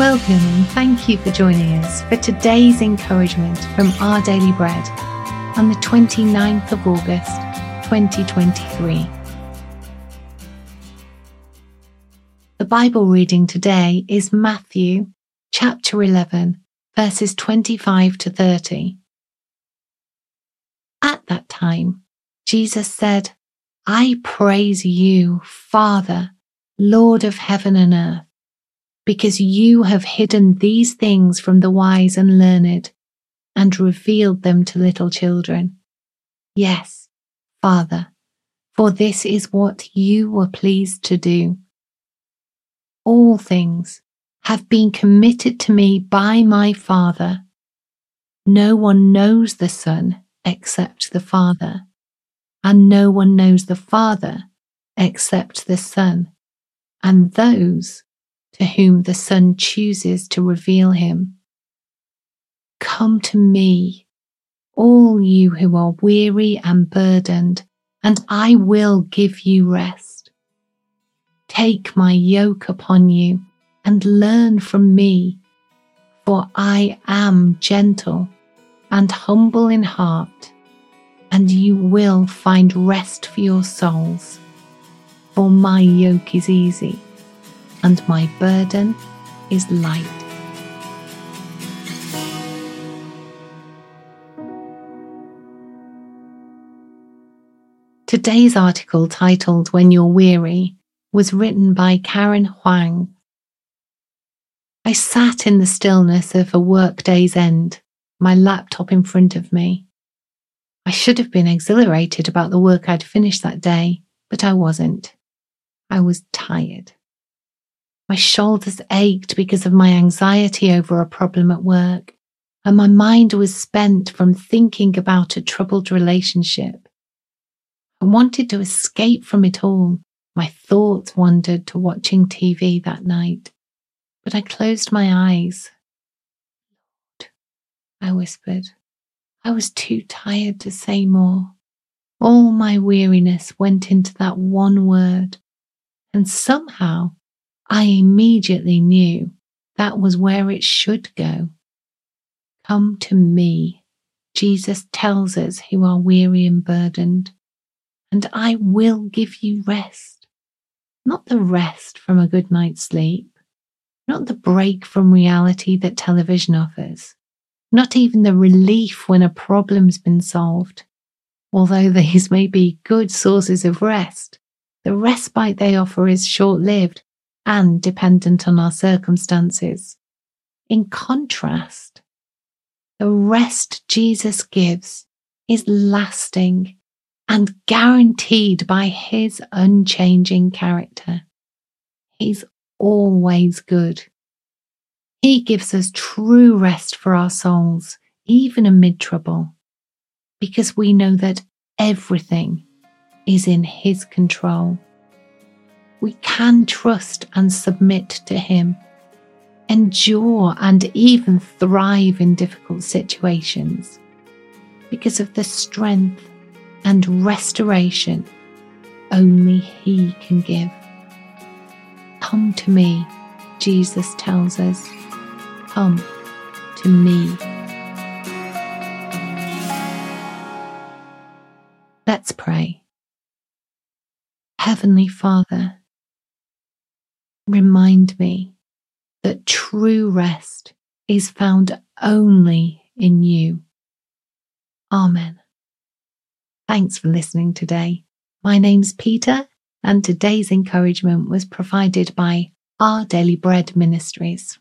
Welcome and thank you for joining us for today's encouragement from Our Daily Bread on the 29th of August 2023. The Bible reading today is Matthew chapter 11, verses 25 to 30. At that time, Jesus said, I praise you, Father, Lord of heaven and earth, because you have hidden these things from the wise and learned and revealed them to little children. Yes, Father, for this is what you were pleased to do. All things have been committed to me by my Father. No one knows the Son except the Father, and no one knows the Father except the Son, and those to whom the Son chooses to reveal him. Come to me, all you who are weary and burdened, and I will give you rest. Take my yoke upon you and learn from me, for I am gentle and humble in heart, and you will find rest for your souls. For my yoke is easy and my burden is light. Today's article, titled When You're Weary, was written by Karen Huang. I sat in the stillness of a workday's end, my laptop in front of me. I should have been exhilarated about the work I'd finished that day, but I wasn't. I was tired. My shoulders ached because of my anxiety over a problem at work, and my mind was spent from thinking about a troubled relationship. I wanted to escape from it all. My thoughts wandered to watching TV that night, but I closed my eyes. Lord, I whispered. I was too tired to say more. All my weariness went into that one word, and somehow I immediately knew that was where it should go. Come to me, Jesus tells us who are weary and burdened, and I will give you rest. Not the rest from a good night's sleep, not the break from reality that television offers, not even the relief when a problem's been solved. Although these may be good sources of rest, the respite they offer is short lived and dependent on our circumstances. In contrast, the rest Jesus gives is lasting and guaranteed by his unchanging character. He's always good. He gives us true rest for our souls, even amid trouble, because we know that everything is in his control we can trust and submit to Him, endure and even thrive in difficult situations because of the strength and restoration only He can give. Come to me, Jesus tells us. Come to me. Let's pray. Heavenly Father, remind me that true rest is found only in you. Amen. Thanks for listening today. My name's Peta, and today's encouragement was provided by Our Daily Bread Ministries.